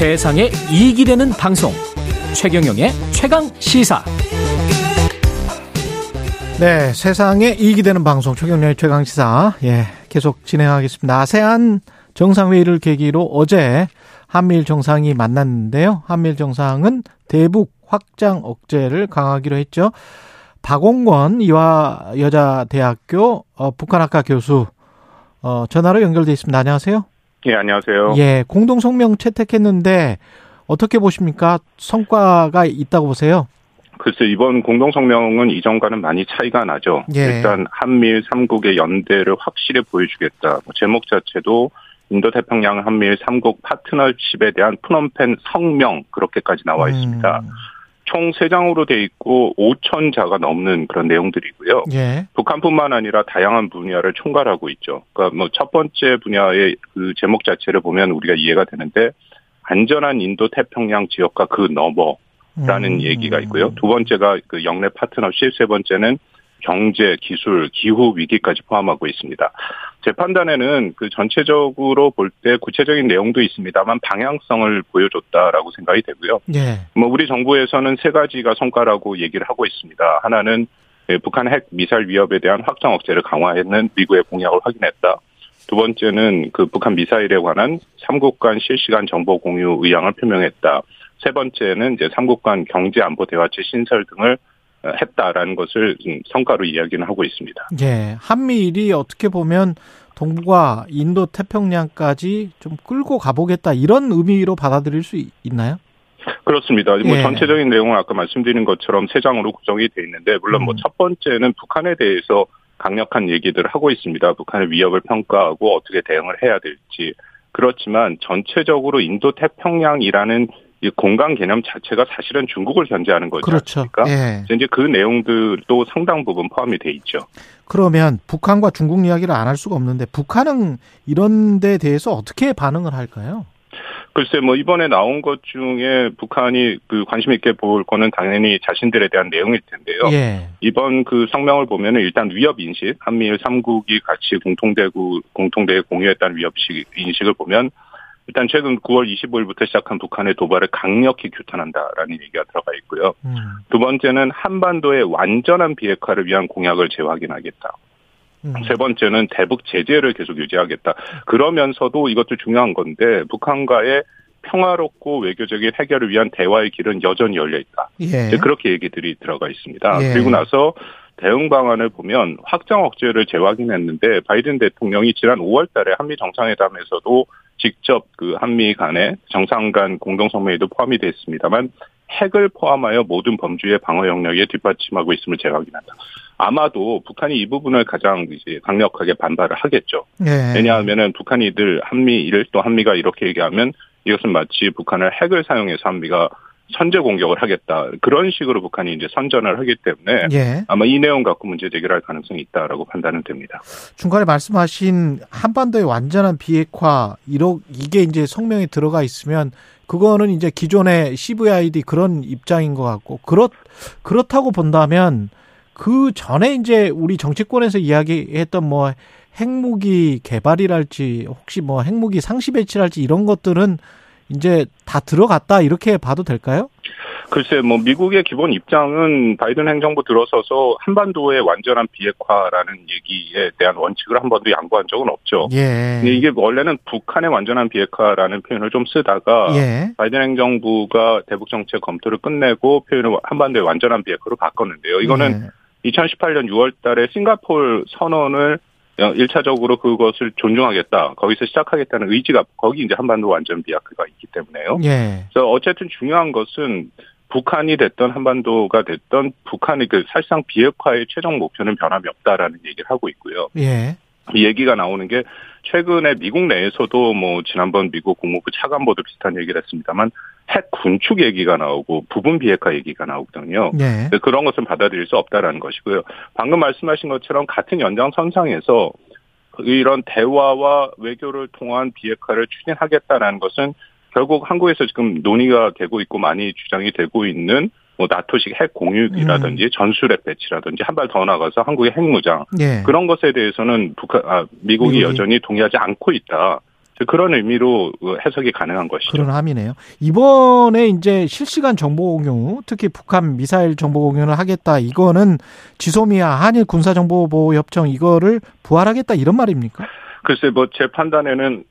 세상에 이익이 되는 방송 최경영의 최강 시사 네, 세상에 이익이 되는 방송 최경영의 최강 시사 예 계속 진행하겠습니다. 아세안 정상회의를 계기로 어제 한미일 정상이 만났는데요. 한미일 정상은 대북 확장 억제를 강화하기로 했죠. 박홍권 이화 여자대학교 어, 북한학과 교수 어, 전화로 연결돼 있습니다. 안녕하세요. 예, 안녕하세요. 예, 공동 성명 채택했는데 어떻게 보십니까? 성과가 있다고 보세요? 글쎄 이번 공동 성명은 이전과는 많이 차이가 나죠. 예. 일단 한미일 3국의 연대를 확실히 보여주겠다. 뭐 제목 자체도 인도 태평양 한미일 3국 파트너십에 대한 프놈펜 성명 그렇게까지 나와 있습니다. 음, 총 3장으로 돼 있고 5천 자가 넘는 그런 내용들이고요. 예, 북한뿐만 아니라 다양한 분야를 총괄하고 있죠. 그러니까 뭐 첫 번째 분야의 그 제목 자체를 보면 우리가 이해가 되는데 안전한 인도 태평양 지역과 그 너머라는 음, 얘기가 있고요. 두 번째가 그 영내 파트너십, 세 번째는 경제, 기술, 기후 위기까지 포함하고 있습니다. 제 판단에는 그 전체적으로 볼 때 구체적인 내용도 있습니다만 방향성을 보여줬다라고 생각이 되고요. 예, 뭐 우리 정부에서는 세 가지가 성과라고 얘기를 하고 있습니다. 하나는 예, 북한 핵 미사일 위협에 대한 확장 억제를 강화하는 미국의 공약을 확인했다. 두 번째는 그 북한 미사일에 관한 삼국 간 실시간 정보 공유 의향을 표명했다. 세 번째는 이제 삼국 간 경제 안보 대화체 신설 등을 어, 했다라는 것을 음, 성과로 이야기는 하고 있습니다. 예. 한미일이 어떻게 보면 동북아, 인도 태평양까지 좀 끌고 가보겠다 이런 의미로 받아들일 수 있- 있나요? 그렇습니다. 뭐 예. 전체적인 내용은 아까 말씀드린 것처럼 세 장으로 구성이 돼 있는데 물론 뭐 음. 첫 번째는 북한에 대해서 강력한 얘기들을 하고 있습니다. 북한의 위협을 평가하고 어떻게 대응을 해야 될지. 그렇지만 전체적으로 인도 태평양이라는 이 공간 개념 자체가 사실은 중국을 견제하는 거지 그렇죠. 않습니까? 예. 이제 그 내용들도 상당 부분 포함이 돼 있죠. 그러면 북한과 중국 이야기를 안 할 수가 없는데 북한은 이런 데 대해서 어떻게 반응을 할까요? 글쎄 뭐 이번에 나온 것 중에 북한이 그 관심 있게 볼 거는 당연히 자신들에 대한 내용일 텐데요. 예. 이번 그 성명을 보면은 일단 위협 인식, 한미일 3국이 같이 공통대구 공통대에 공유했다는 위협 시- 인식을 보면 일단 최근 9월 25일부터 시작한 북한의 도발을 강력히 규탄한다라는 얘기가 들어가 있고요. 음. 두 번째는 한반도의 완전한 비핵화를 위한 공약을 재확인하겠다. 음. 세 번째는 대북 제재를 계속 유지하겠다. 그러면서도 이것도 중요한 건데 북한과의 평화롭고 외교적인 해결을 위한 대화의 길은 여전히 열려 있다. 예. 그렇게 얘기들이 들어가 있습니다. 예. 그리고 나서 대응 방안을 보면 확장 억제를 재확인했는데 바이든 대통령이 지난 5월 달에 한미 정상회담에서도 직접 그 한미 간의 정상 간 공동 성명에도 포함이 됐습니다만 핵을 포함하여 모든 범주의 방어 영역에 뒷받침하고 있음을 재확인한다. 아마도 북한이 이 부분을 가장 이제 강력하게 반발을 하겠죠. 예. 왜냐하면은 북한이 늘 한미일 또 한미가 이렇게 얘기하면 이것은 마치 북한을 핵을 사용해서 한미가 선제 공격을 하겠다 그런 식으로 북한이 이제 선전을 하기 때문에 예. 아마 이 내용 갖고 문제 제기를 할 가능성이 있다라고 판단은 됩니다. 중간에 말씀하신 한반도의 완전한 비핵화 이러 이게 이제 성명에 들어가 있으면 그거는 이제 기존의 CVID 그런 입장인 것 같고 그렇 그렇다고 본다면 그 전에 이제 우리 정치권에서 이야기했던 뭐 핵무기 개발이랄지 혹시 뭐 핵무기 상시 배치랄지 이런 것들은 이제 다 들어갔다 이렇게 봐도 될까요? 글쎄 뭐 미국의 기본 입장은 바이든 행정부 들어서서 한반도의 완전한 비핵화라는 얘기에 대한 원칙을 한 번도 양보한 적은 없죠. 예. 이게 원래는 북한의 완전한 비핵화라는 표현을 좀 쓰다가 예. 바이든 행정부가 대북 정책 검토를 끝내고 표현을 한반도의 완전한 비핵화로 바꿨는데요. 이거는 예. 2018년 6월 달에 싱가폴 선언을 1차적으로 그것을 존중하겠다. 거기서 시작하겠다는 의지가 거기 이제 한반도 완전 비핵화가 있기 때문에요. 예. 그래서 어쨌든 중요한 것은 북한이 됐던 한반도가 됐던 북한의 그 사실상 비핵화의 최종 목표는 변함이 없다라는 얘기를 하고 있고요. 예. 이 얘기가 나오는 게 최근에 미국 내에서도 뭐 지난번 미국 국무부 차관보도 비슷한 얘기를 했습니다만 핵 군축 얘기가 나오고 부분 비핵화 얘기가 나오거든요. 예. 근데 그런 것은 받아들일 수 없다라는 것이고요. 방금 말씀하신 것처럼 같은 연장선상에서 이런 대화와 외교를 통한 비핵화를 추진하겠다라는 것은 결국 한국에서 지금 논의가 되고 있고 많이 주장이 되고 있는 뭐 나토식 핵 공유기라든지 전술핵 배치라든지 한 발 더 나가서 한국의 핵무장 예. 그런 것에 대해서는 북한 아, 미국이 미국이. 여전히 동의하지 않고 있다. 그런 의미로 해석이 가능한 것이죠. 그런 함이네요. 이번에 이제 실시간 정보 공유, 특히 북한 미사일 정보 공유를 하겠다. 이거는 지소미아 한일 군사 정보 보호 협정 이거를 부활하겠다 이런 말입니까? 글쎄 뭐 제 판단에는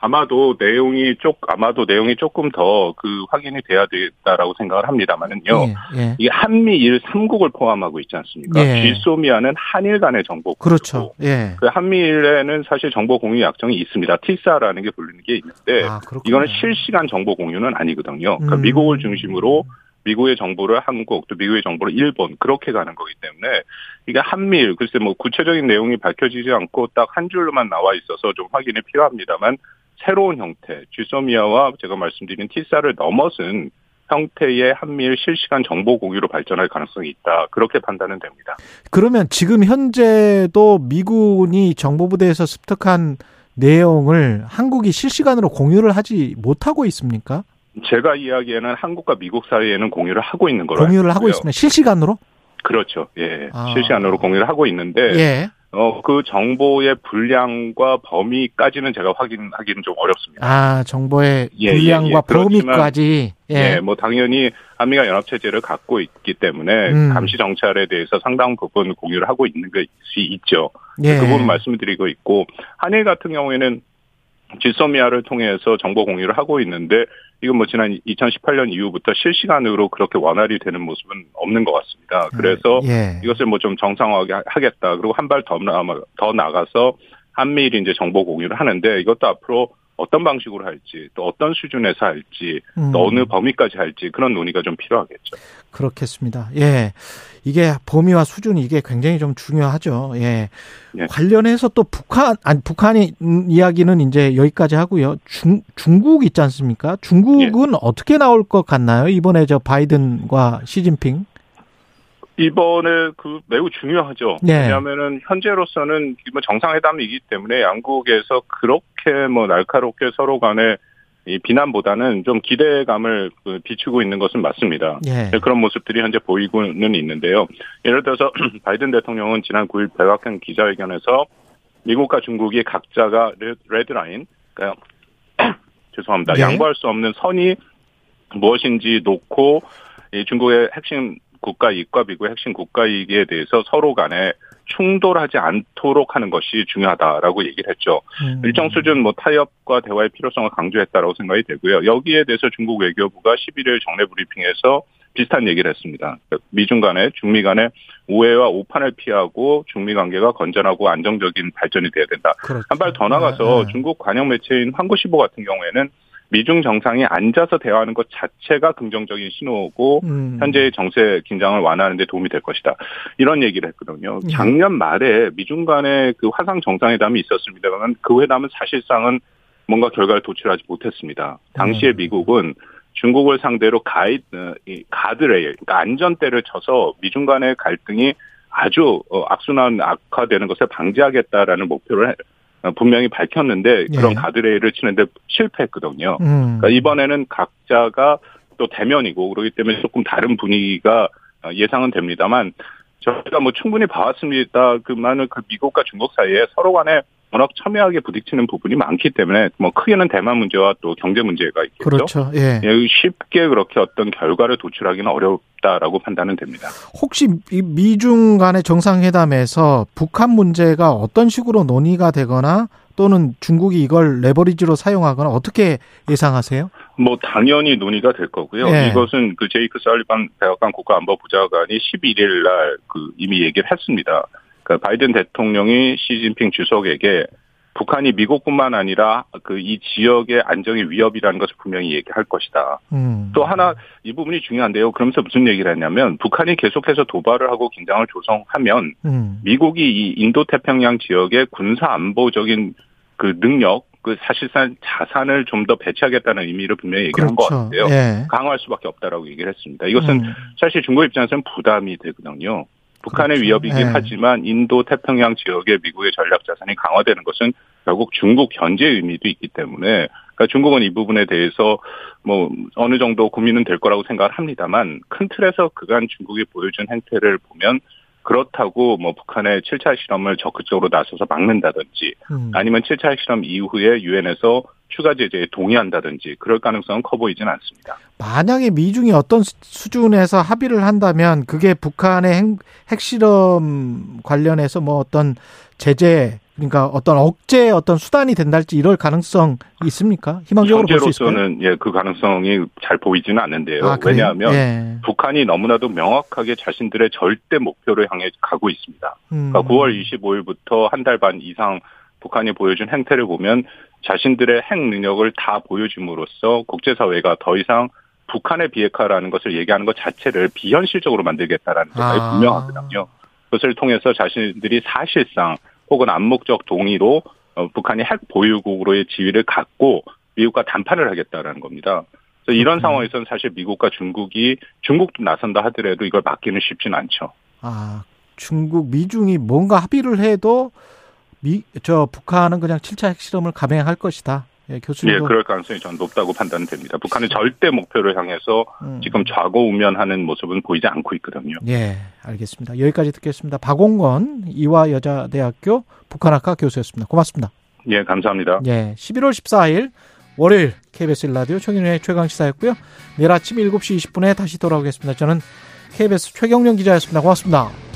아마도 내용이 쪽 아마도 내용이 조금 더 그 확인이 돼야 되겠다라고 생각을 합니다만은요. 예, 예. 이게 한미일 3국을 포함하고 있지 않습니까? 예. 쥐소미아는 한일 간의 정보 그렇죠. 예. 그 한미일에는 사실 정보 공유 약정이 있습니다. 티사라는 게 불리는 게 있는데 아. 이거는 실시간 정보 공유는 아니거든요. 그러니까 음. 미국을 중심으로 미국의 정보를 한국 또 미국의 정보를 일본 그렇게 가는 거기 때문에 이게 한미일 글쎄 뭐 구체적인 내용이 밝혀지지 않고 딱 한 줄로만 나와 있어서 좀 확인이 필요합니다만 새로운 형태 쥐소미아와 제가 말씀드린 티사를 넘어선 형태의 한미일 실시간 정보 공유로 발전할 가능성이 있다 그렇게 판단은 됩니다. 그러면 지금 현재도 미군이 정보부대에서 습득한 내용을 한국이 실시간으로 공유를 하지 못하고 있습니까? 제가 이야기에는 한국과 미국 사이에는 공유를 하고 있는 걸로 공유를 하고. 있습니다. 실시간으로? 그렇죠. 예. 아. 실시간으로 공유를 하고 있는데 예. 어, 그 정보의 분량과 범위까지는 제가 확인하기는 좀 어렵습니다. 아, 정보의 예, 예, 분량과 예. 그렇지만, 범위까지. 예. 예, 뭐 당연히 한미가 연합 체제를 갖고 있기 때문에 음. 감시 정찰에 대해서 상당 부분 공유를 하고 있는 것이 있죠. 예. 그 부분 말씀드리고 있고 한일 같은 경우에는 지소미아를 통해서 정보 공유를 하고 있는데 이건 뭐 지난 2018년 이후부터 실시간으로 그렇게 원활히 되는 모습은 없는 것 같습니다. 그래서 예. 이것을 뭐 좀 정상화하게 하- 하겠다. 그리고 한 발더더 나가서 한미일이 이제 정보 공유를 하는데 이것도 앞으로 어떤 방식으로 할지 또 어떤 수준에서 할지 음, 또 어느 범위까지 할지 그런 논의가 좀 필요하겠죠. 그렇겠습니다. 예. 이게 범위와 수준이 이게 굉장히 좀 중요하죠. 예. 예. 관련해서 또 북한, 아니, 북한이 음, 이야기는 이제 여기까지 하고요. 중, 중국 있지 않습니까? 예. 중국은 어떻게 나올 것 같나요? 이번에 저 바이든과 시진핑? 이번에 그 매우 중요하죠. 네. 왜냐하면은 현재로서는 뭐 정상회담이기 때문에 양국에서 그렇게 뭐 날카롭게 서로 간에 이 비난보다는 좀 기대감을 그 비추고 있는 것은 맞습니다. 예. 네, 그런 모습들이 현재 보이고는 있는데요. 예를 들어서 바이든 대통령은 지난 9일 백악관 기자회견에서 미국과 중국이 각자가 레- 레드라인, 그러니까 죄송합니다. 네. 양보할 수 없는 선이 무엇인지 놓고 이 중국의 핵심 국가 이익과 미국의 핵심 국가 이익에 대해서 서로 간에 충돌하지 않도록 하는 것이 중요하다라고 얘기를 했죠. 음. 일정 수준 뭐 타협과 대화의 필요성을 강조했다라고 생각이 되고요. 여기에 대해서 중국 외교부가 11일 정례 브리핑에서 비슷한 얘기를 했습니다. 미중 간에 중미 간에 오해와 오판을 피하고 중미 관계가 건전하고 안정적인 발전이 돼야 된다. 그렇죠. 한발 더 나가서 네, 네. 중국 관영 매체인 환구시보 같은 경우에는 미중 정상이 앉아서 대화하는 것 자체가 긍정적인 신호고 음. 현재의 정세 긴장을 완화하는 데 도움이 될 것이다. 이런 얘기를 했거든요. 예. 작년 말에 미중 간의 그 화상 정상회담이 있었습니다만 그 회담은 사실상은 뭔가 결과를 도출하지 못했습니다. 당시에 음. 미국은 중국을 상대로 가이, 어, 이 가드레일, 그러니까 안전대를 쳐서 미중 간의 갈등이 아주 어, 악순환 악화되는 것을 방지하겠다라는 목표를 분명히 밝혔는데 그런 예. 가드레일을 치는데 실패했거든요. 음. 그러니까 이번에는 각자가 또 대면이고 그렇기 때문에 조금 다른 분위기가 어, 예상은 됩니다만 저희가 뭐 충분히 봐왔습니다. 그만은 그 미국과 중국 사이에 서로 간에 워낙 첨예하게 부딪히는 부분이 많기 때문에 뭐 크게는 대만 문제와 또 경제 문제가 있겠죠. 그렇죠. 예. 예, 쉽게 그렇게 어떤 결과를 도출하기는 어렵다라고 판단은 됩니다. 혹시 이 미중 간의 정상회담에서 북한 문제가 어떤 식으로 논의가 되거나 또는 중국이 이걸 레버리지로 사용하거나 어떻게 예상하세요? 뭐 당연히 논의가 될 거고요. 예. 이것은 그 제이크 살리반 백악관 국가안보부장관이 11일 날 그 이미 얘기를 했습니다. 그러니까 바이든 대통령이 시진핑 주석에게 북한이 미국뿐만 아니라 그 이 지역의 안정의 위협이라는 것을 분명히 얘기할 것이다. 음. 또 하나 이 부분이 중요한데요. 그러면서 무슨 얘기를 했냐면 북한이 계속해서 도발을 하고 긴장을 조성하면 음. 미국이 이 인도 태평양 지역의 군사 안보적인 그 능력, 그 사실상 자산을 좀 더 배치하겠다는 의미를 분명히 얘기한 것 그렇죠. 같은데요. 예. 강화할 수밖에 없다라고 얘기를 했습니다. 이것은 음. 사실 중국 입장에서는 부담이 되거든요. 북한의 그렇죠. 위협이긴 예. 하지만 인도 태평양 지역의 미국의 전략 자산이 강화되는 것은 결국 중국 견제의 의미도 있기 때문에 그러니까 중국은 이 부분에 대해서 뭐 어느 정도 고민은 될 거라고 생각을 합니다만 큰 틀에서 그간 중국이 보여준 행태를 보면 그렇다고 뭐 북한의 7차 실험을 적극적으로 나서서 막는다든지 음. 아니면 7차 실험 이후에 유엔에서 추가 제재에 동의한다든지 그럴 가능성은 커 보이진 않습니다. 만약에 미중이 어떤 수- 수준에서 합의를 한다면 그게 북한의 핵, 핵실험 관련해서 뭐 어떤 제재 그러니까 어떤 억제 어떤 수단이 된달지 이럴 가능성 있습니까? 희망적으로 볼 수 있을까요? 현재로서는 예, 그 가능성이 잘 보이지는 않는데요. 아? 왜냐하면 예. 북한이 너무나도 명확하게 자신들의 절대 목표를 향해 가고 있습니다. 음. 그러니까 9월 25일부터 한 달 반 이상 북한이 보여준 행태를 보면 자신들의 핵 능력을 다 보여줌으로써 국제사회가 더 이상 북한의 비핵화라는 것을 얘기하는 것 자체를 비현실적으로 만들겠다라는 생각이 아. 분명하거든요. 그것을 통해서 자신들이 사실상 혹은 암묵적 동의로 어, 북한이 핵 보유국으로의 지위를 갖고 미국과談판을 하겠다라는 겁니다. 그래서 이런 그렇군요. 상황에서는 사실 미국과 중국이 중국도 나선다 하더라도 이걸 막기는 쉽지는 않죠. 아, 중국, 미중이 뭔가 합의를 해도 미, 저 북한은 그냥 7차 핵실험을 감행할 것이다. 예, 예, 교수님도 그럴 가능성이 전 높다고 판단됩니다. 북한은 절대 목표를 향해서 음. 지금 좌고우면하는 모습은 보이지 않고 있거든요. 예, 알겠습니다. 여기까지 듣겠습니다. 박홍건 이화여자대학교 북한학과 교수였습니다. 고맙습니다. 예, 감사합니다. 예, 11월 14일 월요일 KBS 라디오 최경련의 최강 시사였고요. 내일 아침 7시 20분에 다시 돌아오겠습니다. 저는 KBS 최경련 기자였습니다. 고맙습니다.